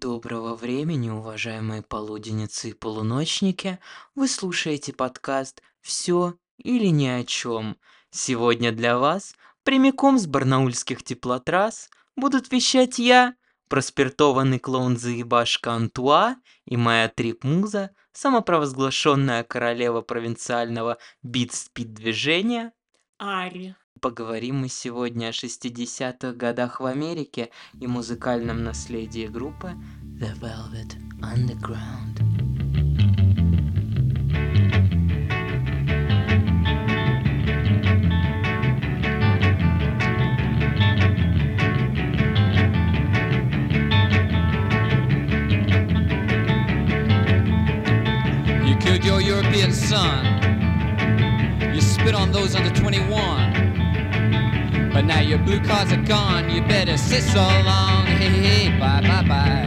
Доброго времени, уважаемые полуденницы и полуночники. Вы слушаете подкаст «Все или ни о чем». Сегодня для вас, прямиком с барнаульских теплотрасс, будут вещать я, проспиртованный клоун-заебашка Антуа и моя трип-муза, самопровозглашенная королева провинциального бит-спид-движения Ари. Поговорим мы сегодня о 60-х годах в Америке и музыкальном наследии группы The Velvet Underground. Your blue cards are gone. You better sit so long. Hey, hey, bye, bye, bye.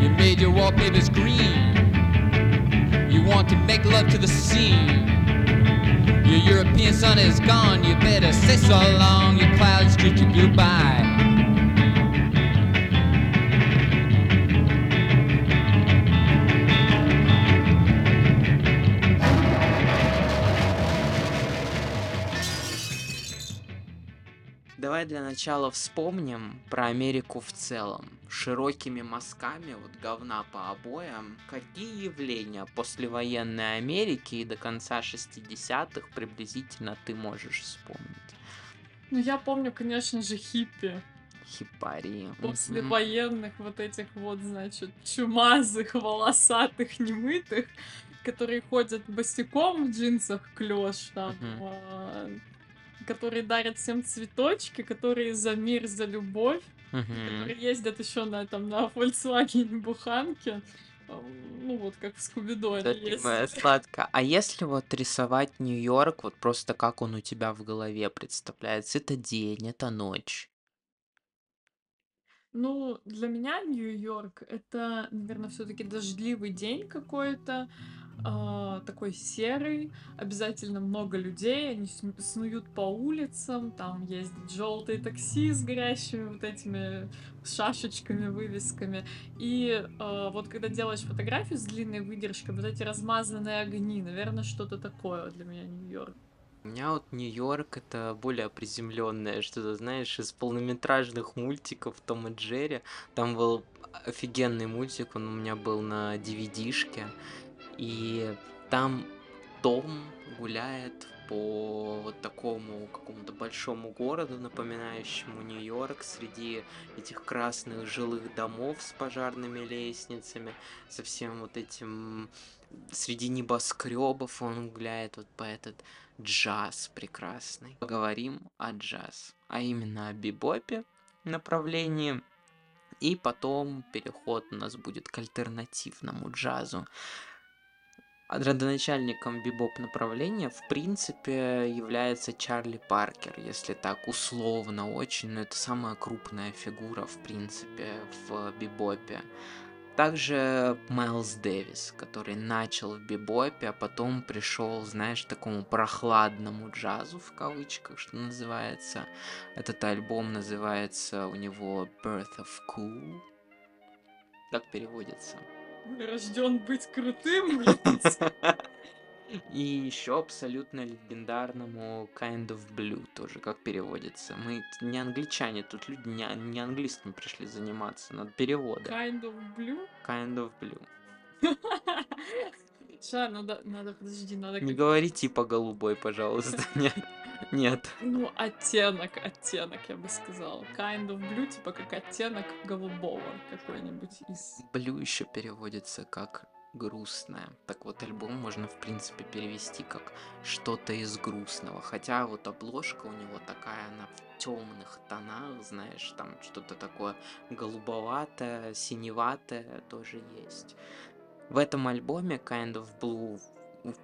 You made your wallpapers green. You want to make love to the scene. Your European sun is gone. You better sit so long. Your clouds greet you goodbye. Давай для начала вспомним про Америку в целом. Широкими мазками, вот говна по обоям, какие явления послевоенной Америки и до конца 60-х приблизительно ты можешь вспомнить? Ну, я помню, конечно же, хиппи. Хипари. После военных вот этих вот, значит, чумазых, волосатых, немытых, которые ходят босиком в джинсах клеш там, Мгм. Которые дарят всем цветочки, которые за мир, за любовь, Мгм. которые ездят еще на там на Volkswagen буханке. А, Ну вот как в Скубидо Да, есть. сладко. А если вот рисовать Нью-Йорк, вот просто как он у тебя в голове представляется? Это день, это ночь. Ну, для меня Нью-Йорк это, наверное, все-таки дождливый день какой-то, а, такой серый, обязательно много людей, они снуют по улицам, там ездят желтые такси с горящими вот этими шашечками, вывесками. И а, вот когда делаешь фотографию с длинной выдержкой, вот эти размазанные огни, наверное, что-то такое для меня Нью-Йорк. У меня вот Нью-Йорк это более приземленное что-то, знаешь, из полнометражных мультиков Том и Джерри. Там был офигенный мультик, он у меня был на DVD-шке. И там Том гуляет по вот такому какому-то большому городу, напоминающему Нью-Йорк, среди этих красных жилых домов с пожарными лестницами, со всем вот этим среди небоскребов он гуляет вот по этот джаз прекрасный. Поговорим о джаз, а именно о бибопе направлении. И потом переход у нас будет к альтернативному джазу. Родоначальником бибоп направления, в принципе, является Чарли Паркер, если так условно очень, но это самая крупная фигура, в принципе, в бибопе. Также Майлз Дэвис, который начал в бибопе, а потом пришел, знаешь, такому прохладному джазу, в кавычках, что называется. Этот альбом называется у него Birth of Cool. Как переводится? Рожден быть крутым, блядь. И еще абсолютно легендарному Kind of Blue тоже, как переводится. Мы не англичане, тут люди не, не английским пришли заниматься, надо переводы. Kind of blue. Kind of Blue. Ша, надо, надо, подожди, надо Не говори типа голубой, пожалуйста. Нет. Нет. Ну, оттенок, оттенок, я бы сказала. Kind of blue, типа как оттенок голубого какой-нибудь из... Blue еще переводится как грустная. Так вот, альбом можно, в принципе, перевести как что-то из грустного. Хотя вот обложка у него такая, она в темных тонах, знаешь, там что-то такое голубоватое, синеватое тоже есть. В этом альбоме Kind of Blue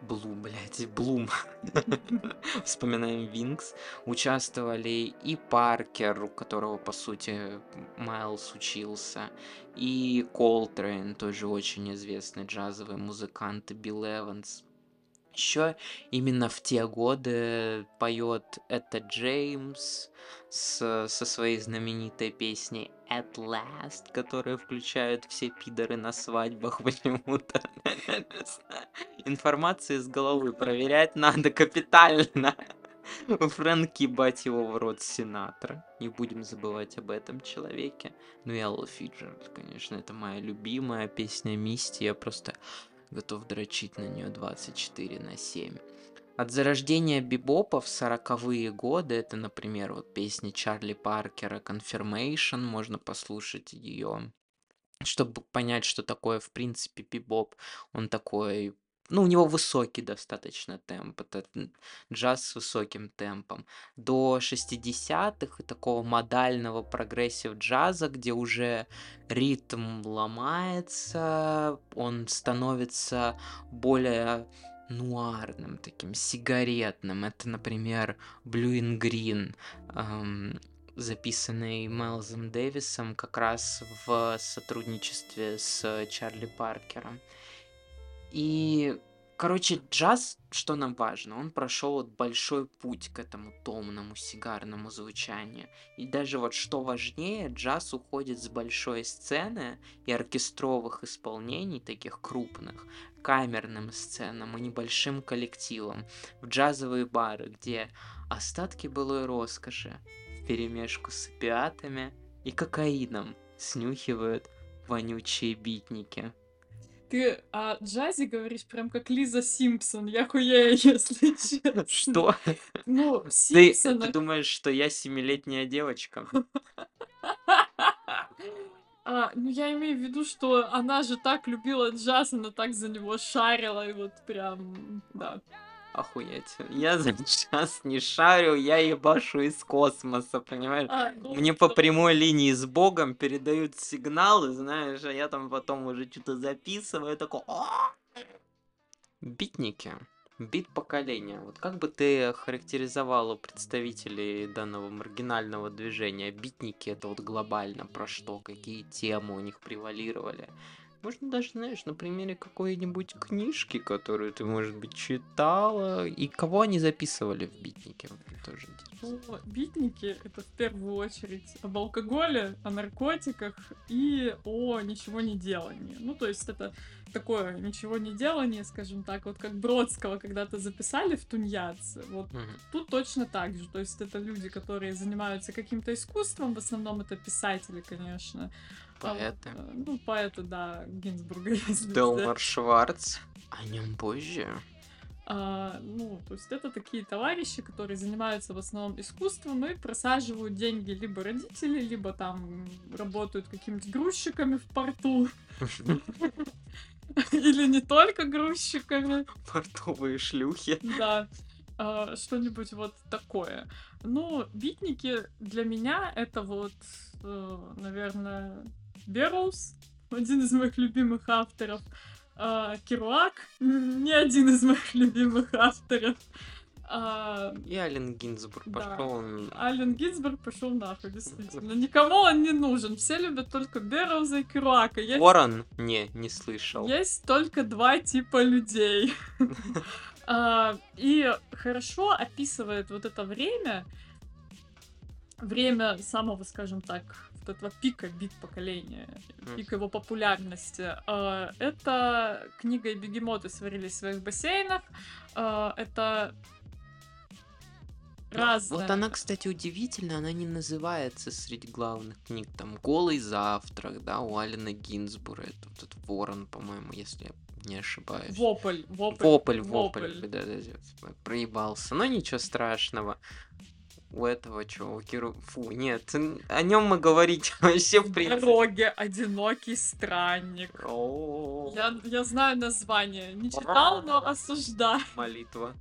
Blue, блядь, Блум. Вспоминаем Винкс. Участвовали и Паркер, у которого, по сути, Майлз учился, и Колтрейн, тоже очень известный джазовый музыкант, и Билл Эванс. Еще именно в те годы поет Этта Джеймс с, со своей знаменитой песней At Last, которую включают все пидоры на свадьбах почему-то. Информация из головы проверять надо капитально. Фрэнк ебать его в рот Синатра. Не будем забывать об этом человеке. Ну и Алла Фиджеральд, конечно, это моя любимая песня Мисти. Я просто готов дрочить на нее 24 на 7. От зарождения бибопа в сороковые годы, это, например, вот песня Чарли Паркера Confirmation, можно послушать ее, чтобы понять, что такое, в принципе, бибоп. Он такой ну, у него высокий достаточно темп, это джаз с высоким темпом. До 60-х и такого модального progressive джаза, где уже ритм ломается, он становится более нуарным, таким сигаретным. Это, например, Blue in Green, эм, записанный Майлзом Дэвисом как раз в сотрудничестве с Чарли Паркером. И, короче, джаз, что нам важно, он прошел вот большой путь к этому томному сигарному звучанию. И даже вот что важнее, джаз уходит с большой сцены и оркестровых исполнений, таких крупных, камерным сценам и небольшим коллективам, в джазовые бары, где остатки былой роскоши в перемешку с опиатами и кокаином снюхивают вонючие битники. Ты о джазе говоришь прям как Лиза Симпсон. Я хуею, если честно. Что? Ну, Ты, Симпсона. ты думаешь, что я семилетняя девочка? А, ну, я имею в виду, что она же так любила джаз, она так за него шарила, и вот прям, да. Охуеть. Я за час не шарю, я ебашу из космоса, понимаешь? А, ну, Мне по прямой линии с Богом передают сигналы, знаешь, а я там потом уже что-то записываю, такой... «А!» Битники. Бит поколения. Вот как бы ты характеризовала представителей данного маргинального движения? Битники это вот глобально про что? Какие темы у них превалировали? Можно даже, знаешь, на примере какой-нибудь книжки, которую ты, может быть, читала, и кого они записывали в битнике? Тоже. Ну, битники — это в первую очередь об алкоголе, о наркотиках и о ничего не делании. Ну, то есть это такое ничего не делание, скажем так, вот как Бродского когда-то записали в Тунеядце. Вот Мгм. тут точно так же. То есть это люди, которые занимаются каким-то искусством, в основном это писатели, конечно. А вот, Поэты. э, ну, поэты, да, Гинзбурга, взять. Делмар Шварц. О нем позже. А, ну, то есть это такие товарищи, которые занимаются в основном искусством и просаживают деньги либо родители, либо там работают какими-то грузчиками в порту. Или не только грузчиками, Портовые шлюхи. да. А, Что-нибудь вот такое. Ну, битники для меня это вот, э, наверное, Берроуз, один из моих любимых авторов. А, Керуак, не один из моих любимых авторов. А, И Ален Гинзбург Да. пошел он... Ален Гинзбург пошел нахуй, действительно. Никому он не нужен. Все любят только Берроуза и Керуака. Есть Ворон? Не, не слышал. есть только два типа людей. А, И хорошо описывает вот это время, время самого, скажем так, вот этого пика бит поколения, Мгм. пика его популярности. А, Это книга и бегемоты сварились в своих бассейнах. А, Это Ну, разное. Вот она, кстати, удивительно, она не называется среди главных книг. Там «Голый завтрак», да, у Алина Гинзбура. Это вот этот ворон, по-моему, если я не ошибаюсь. Вопль, вопль. Вопль, вопль, вопль. да, да, да, проебался. Но ничего страшного. У этого чувака... Фу, нет, о нем мы говорить вообще в принципе... дороге одинокий странник. О, Я, я знаю название. Не читал, но осуждаю. Молитва.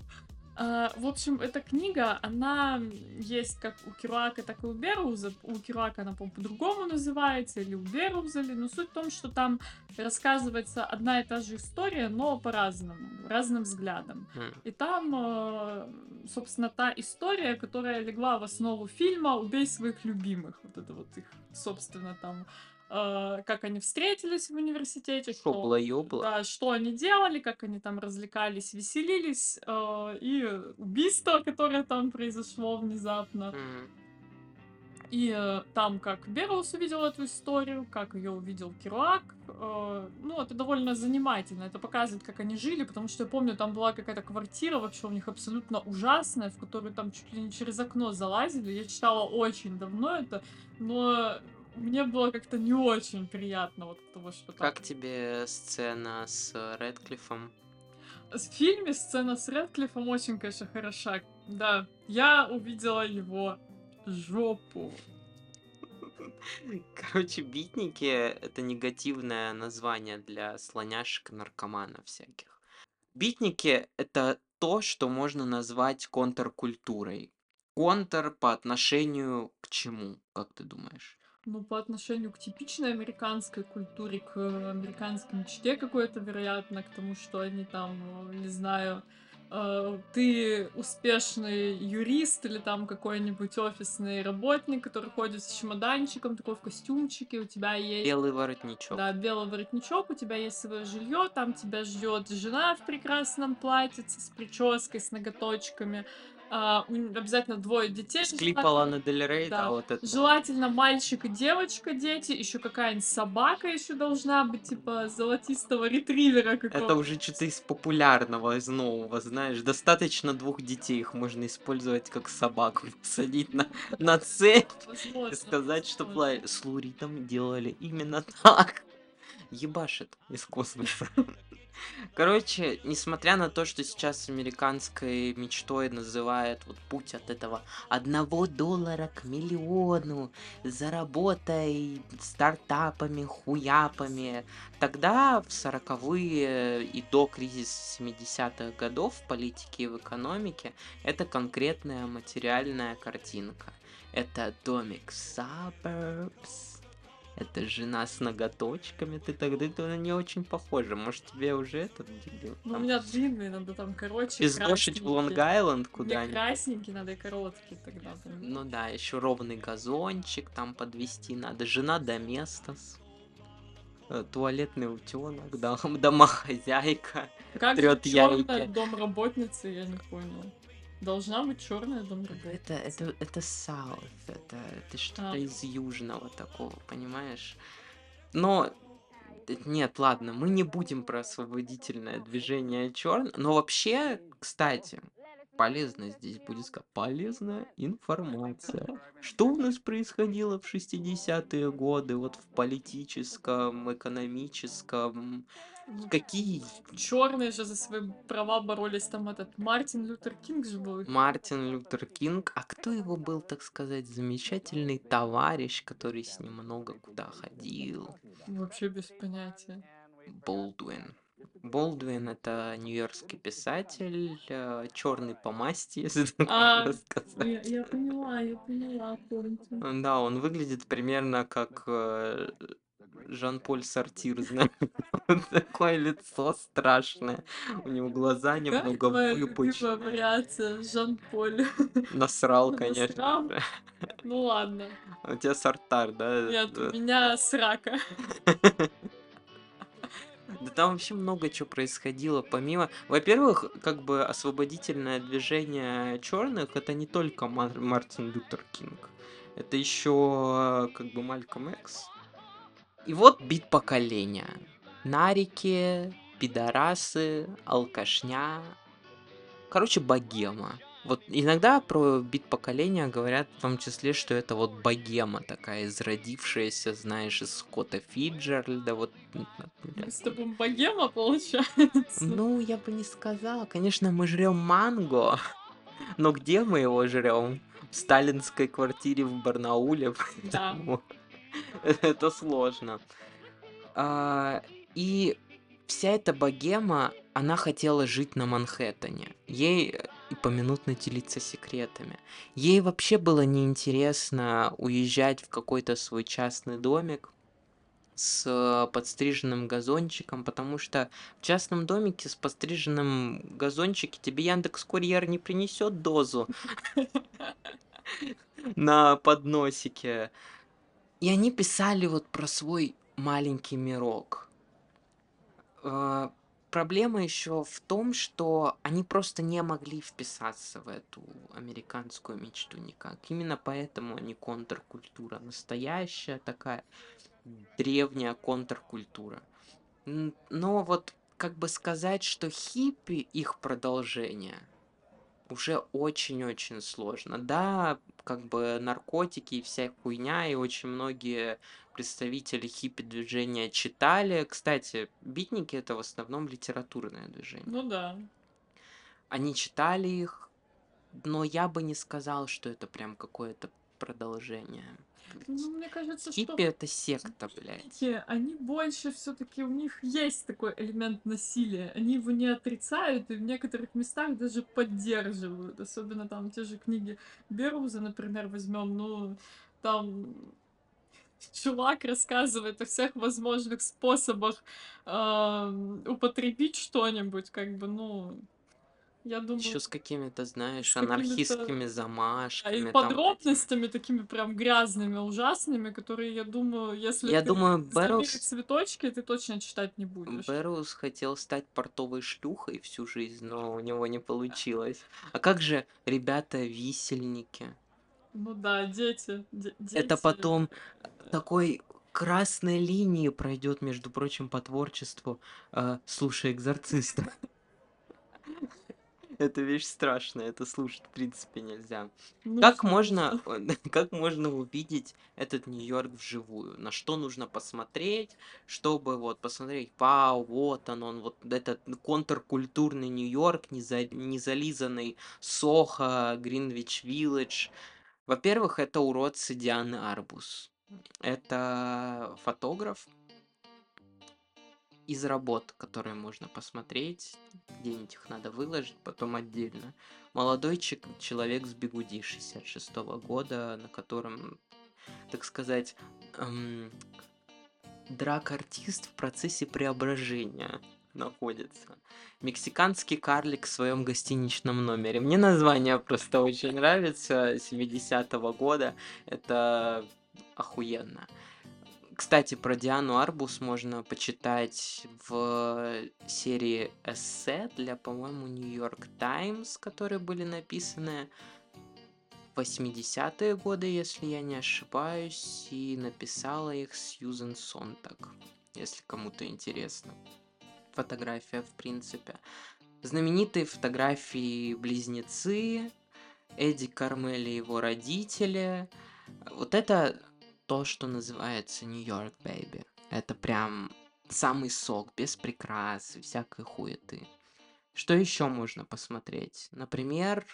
А, в общем, эта книга, она есть как у Керуака, так и у Беруза. У Керуака она, по-моему, по-другому называется, или у Беруза, или... но суть в том, что там рассказывается одна и та же история, но по-разному, разным взглядам. М, И там, э, собственно, та история, которая легла в основу фильма «Убей своих любимых». Вот это вот их, собственно, там э, как они встретились в университете, что, Шобла-ёбла. да, что они делали, как они там развлекались, веселились, э, и убийство, которое там произошло внезапно. Мгм. И э, там, как Берроуз увидел эту историю, как ее увидел Керуак, э, ну, это довольно занимательно. Это показывает, как они жили, потому что я помню, там была какая-то квартира вообще у них абсолютно ужасная, в которую там чуть ли не через окно залазили. Я читала очень давно это, но мне было как-то не очень приятно вот от того, что. Как тебе сцена с Редклиффом? В фильме сцена с Редклиффом очень, конечно, хороша. Да, я увидела его жопу. Короче, битники это негативное название для слоняшек и наркоманов всяких. Битники это то, что можно назвать контркультурой. Контр по отношению к чему, как ты думаешь? Ну, по отношению к типичной американской культуре, к американской мечте какой-то, вероятно, к тому, что они там, э, не знаю, э, ты успешный юрист или там какой-нибудь офисный работник, который ходит с чемоданчиком, такой в костюмчике, у тебя есть... Белый воротничок. Да, белый воротничок, у тебя есть свое жилье, там тебя ждет жена в прекрасном платьице с прической, с ноготочками. А, обязательно двое детей. Клипа желательно. Ланы Дель Рей, да, Да. вот это. Желательно мальчик и девочка, дети, еще какая-нибудь собака еще должна быть, типа золотистого ретривера Это какого-то. уже что-то из популярного, из нового, знаешь. Достаточно двух детей, их можно использовать как собаку, посадить на, на цепь и Возможно, сказать, что пла- с Луридом делали именно так. Ебашит из космоса. Короче, несмотря на то, что сейчас американской мечтой называют вот путь от этого одного доллара к миллиону, заработай стартапами, хуяпами, тогда в сороковые и до кризиса 70-х годов в политике и в экономике это конкретная материальная картинка. Это домик suburbs, это жена с ноготочками, ты тогда это не очень похоже. Может тебе уже этот дебил? Ну, у меня длинные, надо там короче. Пиздошить в. Лонг-Айленд куда-нибудь? красненькие, надо и короткие тогда. понимаешь? Ну да, еще ровный газончик там подвести надо. Жена доместос. э, Туалетный утенок, да, домохозяйка. Как черная яйки. домработница, я не понял. Должна быть черная домработница. Это, это, это South, это, это что-то А. из южного такого, понимаешь? Но э, нет, ладно, мы не будем про освободительное движение черн, но вообще, кстати, полезно здесь будет сказать, полезная информация. Что у нас происходило в 60-е годы, вот в политическом, экономическом, какие Черные же за свои права боролись. Там этот Мартин Лютер Кинг же был. Мартин Лютер Кинг, а кто его был, так сказать, замечательный товарищ, который с ним много куда ходил? Вообще без понятия. Болдуин. Болдуин это нью-йоркский писатель, черный по масти, если так А, можно сказать. Я, я поняла, я поняла, помните. Да, он выглядит примерно как э, Жан-Поль Сортир, знаешь. Такое лицо страшное. У него глаза немного выпучены. вариация Жан-Поль? Насрал, конечно. Насрал? Ну ладно. У тебя Сартар, да? Нет, у меня срака. Да там вообще много чего происходило. Помимо, во-первых, как бы освободительное движение черных это не только Мар- Мартин Лютер Кинг, это еще как бы Мальком Экс. И вот бит поколения. Нарики, пидорасы, алкашня. Короче, богема. Вот иногда про бит поколения говорят в том числе, что это вот богема такая, изродившаяся, знаешь, из Скотта Фиджеральда, вот. Мы с тобой богема, получается. Ну, я бы не сказала. Конечно, мы жрем манго. Но где мы его жрем? В сталинской квартире в Барнауле. Да. Это сложно. А, И вся эта богема, она хотела жить на Манхэттене. Ей э, и поминутно делиться секретами. Ей вообще было неинтересно уезжать в какой-то свой частный домик с э, подстриженным газончиком, потому что в частном домике с подстриженным газончике тебе Яндекс Курьер не принесет дозу на подносике. И они писали вот про свой маленький мирок. Э, проблема еще в том, что они просто не могли вписаться в эту американскую мечту никак. Именно поэтому они контркультура. Настоящая такая древняя контркультура. Но вот как бы сказать, что хиппи их продолжение, уже очень-очень сложно. Да, как бы наркотики и вся хуйня, и очень многие представители хиппи-движения читали. Кстати, битники это в основном литературное движение. Ну да. Они читали их, но я бы не сказал, что это прям какое-то продолжение. Ну, мне кажется, Хиппи что это секта, блядь. они больше все-таки у них есть такой элемент насилия. Они его не отрицают и в некоторых местах даже поддерживают. Особенно там те же книги Беруза, например, возьмем, ну, там чувак рассказывает о всех возможных способах ам, употребить что-нибудь, как бы, ну, я думаю, Еще с какими-то, знаешь, с какими-то анархистскими а, и замашками, там этими. подробностями такими прям грязными, ужасными, которые, я думаю, если Я ты думаю, Бэрроуз, цветочки, ты точно читать не будешь. Бэрроуз хотел стать портовой шлюхой всю жизнь, но у него не получилось. А как же ребята-висельники? Ну да, дети, де- Это дети. потом такой красной линии пройдет, между прочим, по творчеству. э, слушай, экзорциста. Это вещь страшная, это слушать в принципе нельзя. Как Нужно, можно, как можно увидеть этот Нью-Йорк вживую? На что нужно посмотреть, чтобы вот посмотреть, вау, вот он, он, вот этот контркультурный Нью-Йорк, не, за, не зализанный Сохо, Гринвич Виллидж. Во-первых, это уродцы Дианы Арбус. Это фотограф из работ, которые можно посмотреть. Где-нибудь их надо выложить, потом отдельно. Молодой человек с бигуди 66 года, на котором, так сказать, эм, драк-артист в процессе преображения находится. Мексиканский карлик в своем гостиничном номере. Мне название просто очень нравится. 70-го года. Это охуенно. Кстати, про Диану Арбус можно почитать в серии эссе для, по-моему, Нью-Йорк Таймс, которые были написаны в 80-е годы, если я не ошибаюсь, и написала их Сьюзен Сонтак, если кому-то интересно. Фотография, в принципе. Знаменитые фотографии близнецы, Эдди Кармель и его родители. Вот это то, что называется Нью-Йорк, бэйби. Это прям самый сок, без прикрас и всякой хуеты. Что еще можно посмотреть? Например,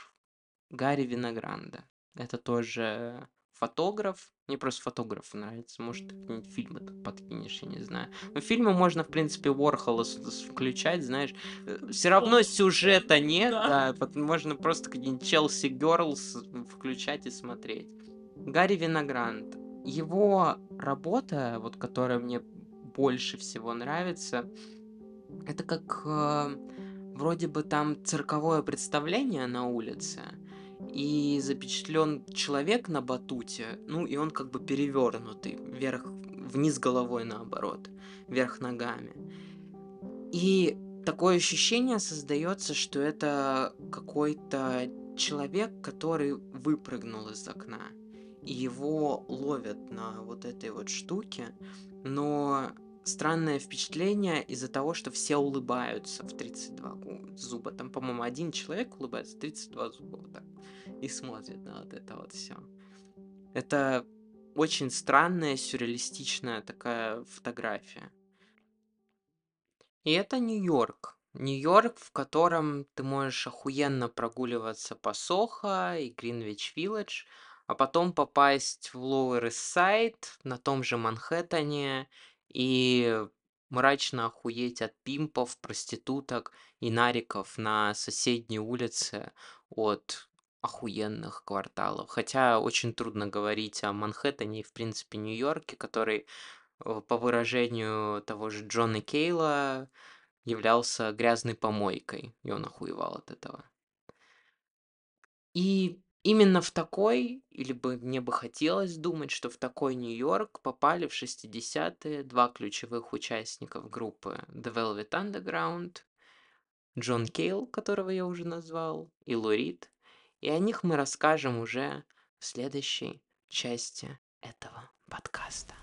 Гарри Виногранда. Это тоже фотограф. Мне просто фотограф нравится. Может, ты какие-нибудь фильмы тут подкинешь, я не знаю. Но фильмы можно, в принципе, Уорхола включать, знаешь. Все равно сюжета нет, Да. да. Можно просто какие-нибудь Челси Герлс включать и смотреть. Гарри Виногранд. Его работа, вот которая мне больше всего нравится, это как э, вроде бы там цирковое представление на улице, и запечатлен человек на батуте, ну и он как бы перевернутый, вверх, вниз головой наоборот, вверх ногами. И такое ощущение создается, что это какой-то человек, который выпрыгнул из окна, его ловят на вот этой вот штуке, но странное впечатление из-за того, что все улыбаются в 32 гу- зуба. Там, по-моему, один человек улыбается, 32 зуба вот так, и смотрит на вот это вот все. Это очень странная, сюрреалистичная такая фотография. И это Нью-Йорк. Нью-Йорк, в котором ты можешь охуенно прогуливаться по Сохо и Гринвич Виллидж, а потом попасть в Lower East Side на том же Манхэттене и мрачно охуеть от пимпов, проституток и нариков на соседней улице от охуенных кварталов. Хотя очень трудно говорить о Манхэттене и, в принципе, Нью-Йорке, который, э, по выражению того же Джона Кейла, являлся грязной помойкой, и он охуевал от этого. И Именно в такой, или бы мне бы хотелось думать, что в такой Нью-Йорк попали в 60-е два ключевых участников группы The Velvet Underground, Джон Кейл, которого я уже назвал, и Лурид. И о них мы расскажем уже в следующей части этого подкаста.